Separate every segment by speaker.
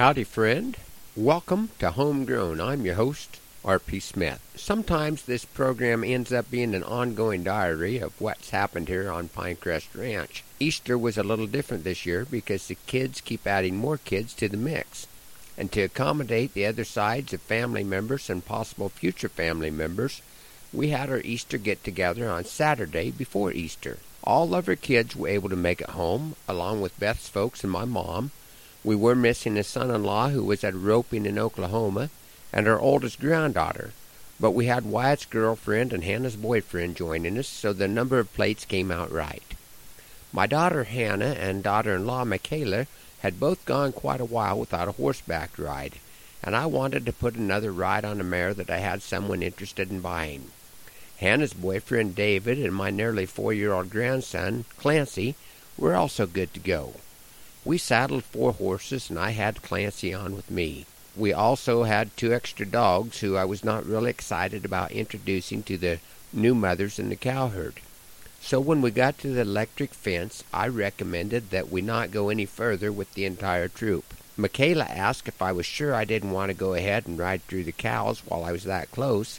Speaker 1: Howdy, friend. Welcome to Homegrown. I'm your host, R.P. Smith. Sometimes this program ends up being an ongoing diary of what's happened here on Pinecrest Ranch. Easter was a little different this year because the kids keep adding more kids to the mix. And to accommodate the other sides of family members and possible future family members, we had our Easter get together on Saturday before Easter. All of our kids were able to make it home, along with Beth's folks and my mom. We were missing a son in law who was at roping in Oklahoma, and our oldest granddaughter. But we had Wyatt's girlfriend and Hannah's boyfriend joining us, so the number of plates came out right. My daughter Hannah and daughter in law Michaela had both gone quite a while without a horseback ride, and I wanted to put another ride on a mare that I had someone interested in buying. Hannah's boyfriend David and my nearly four year old grandson Clancy were also good to go. We saddled four horses, and I had Clancy on with me. We also had two extra dogs who I was not really excited about introducing to the new mothers in the cow herd. So when we got to the electric fence, I recommended that we not go any further with the entire troop. Michaela asked if I was sure I didn't want to go ahead and ride through the cows while I was that close,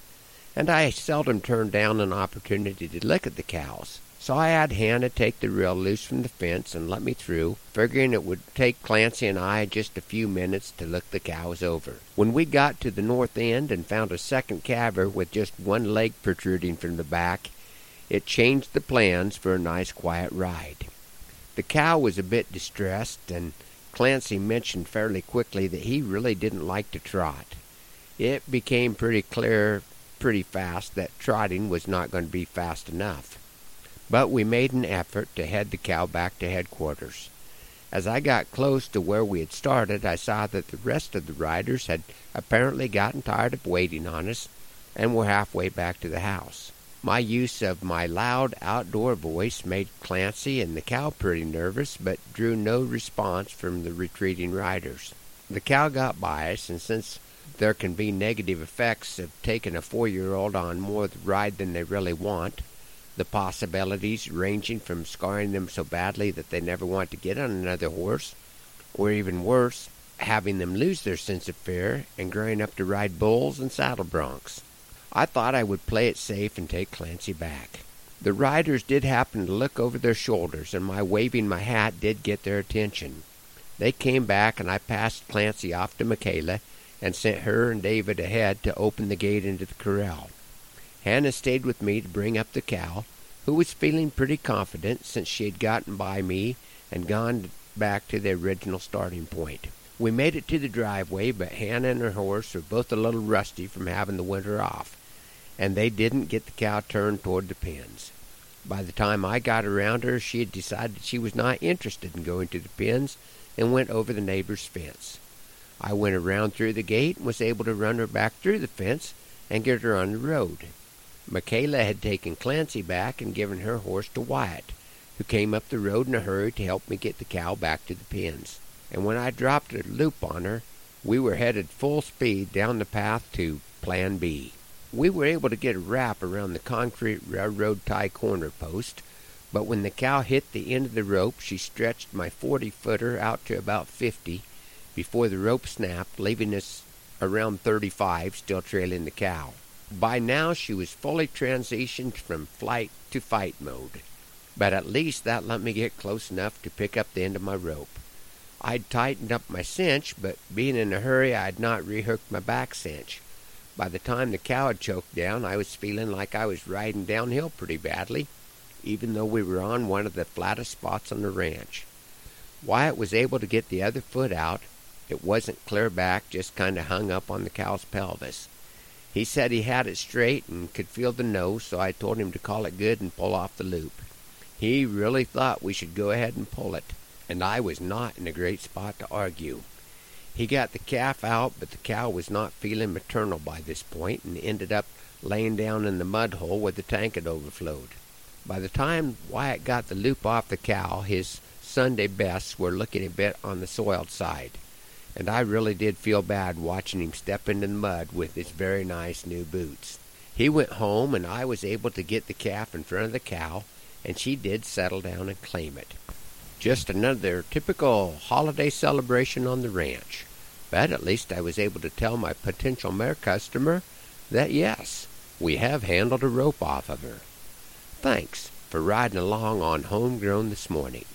Speaker 1: and I seldom turned down an opportunity to look at the cows. So I had Hannah take the reel loose from the fence and let me through, figuring it would take Clancy and I just a few minutes to look the cows over. When we got to the north end and found a second calver with just one leg protruding from the back, it changed the plans for a nice quiet ride. The cow was a bit distressed, and Clancy mentioned fairly quickly that he really didn't like to trot. It became pretty clear pretty fast that trotting was not going to be fast enough but we made an effort to head the cow back to headquarters. As I got close to where we had started, I saw that the rest of the riders had apparently gotten tired of waiting on us and were halfway back to the house. My use of my loud outdoor voice made Clancy and the cow pretty nervous, but drew no response from the retreating riders. The cow got by us, and since there can be negative effects of taking a four year old on more ride than they really want, the possibilities ranging from scarring them so badly that they never want to get on another horse, or even worse, having them lose their sense of fear and growing up to ride bulls and saddle broncs. I thought I would play it safe and take Clancy back. The riders did happen to look over their shoulders, and my waving my hat did get their attention. They came back, and I passed Clancy off to Michaela and sent her and David ahead to open the gate into the corral. Hannah stayed with me to bring up the cow, who was feeling pretty confident since she had gotten by me and gone back to the original starting point. We made it to the driveway, but Hannah and her horse were both a little rusty from having the winter off, and they didn't get the cow turned toward the pens. By the time I got around her, she had decided she was not interested in going to the pens and went over the neighbor's fence. I went around through the gate and was able to run her back through the fence and get her on the road. Michaela had taken Clancy back and given her horse to Wyatt, who came up the road in a hurry to help me get the cow back to the pens. And when I dropped a loop on her, we were headed full speed down the path to Plan B. We were able to get a wrap around the concrete railroad tie corner post, but when the cow hit the end of the rope, she stretched my 40 footer out to about 50 before the rope snapped, leaving us around 35 still trailing the cow. By now she was fully transitioned from flight to fight mode, but at least that let me get close enough to pick up the end of my rope. I'd tightened up my cinch, but being in a hurry I'd not rehooked my back cinch. By the time the cow had choked down, I was feeling like I was riding downhill pretty badly, even though we were on one of the flattest spots on the ranch. Wyatt was able to get the other foot out. It wasn't clear back, just kind of hung up on the cow's pelvis. He said he had it straight and could feel the nose, so I told him to call it good and pull off the loop. He really thought we should go ahead and pull it, and I was not in a great spot to argue. He got the calf out, but the cow was not feeling maternal by this point and ended up laying down in the mud hole where the tank had overflowed. By the time Wyatt got the loop off the cow, his Sunday bests were looking a bit on the soiled side and I really did feel bad watching him step into the mud with his very nice new boots. He went home, and I was able to get the calf in front of the cow, and she did settle down and claim it. Just another typical holiday celebration on the ranch. But at least I was able to tell my potential mare customer that yes, we have handled a rope off of her. Thanks for riding along on Homegrown this morning.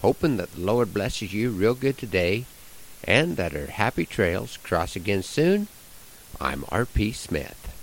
Speaker 1: Hoping that the Lord blesses you real good today and that our happy trails cross again soon, I'm R.P. Smith.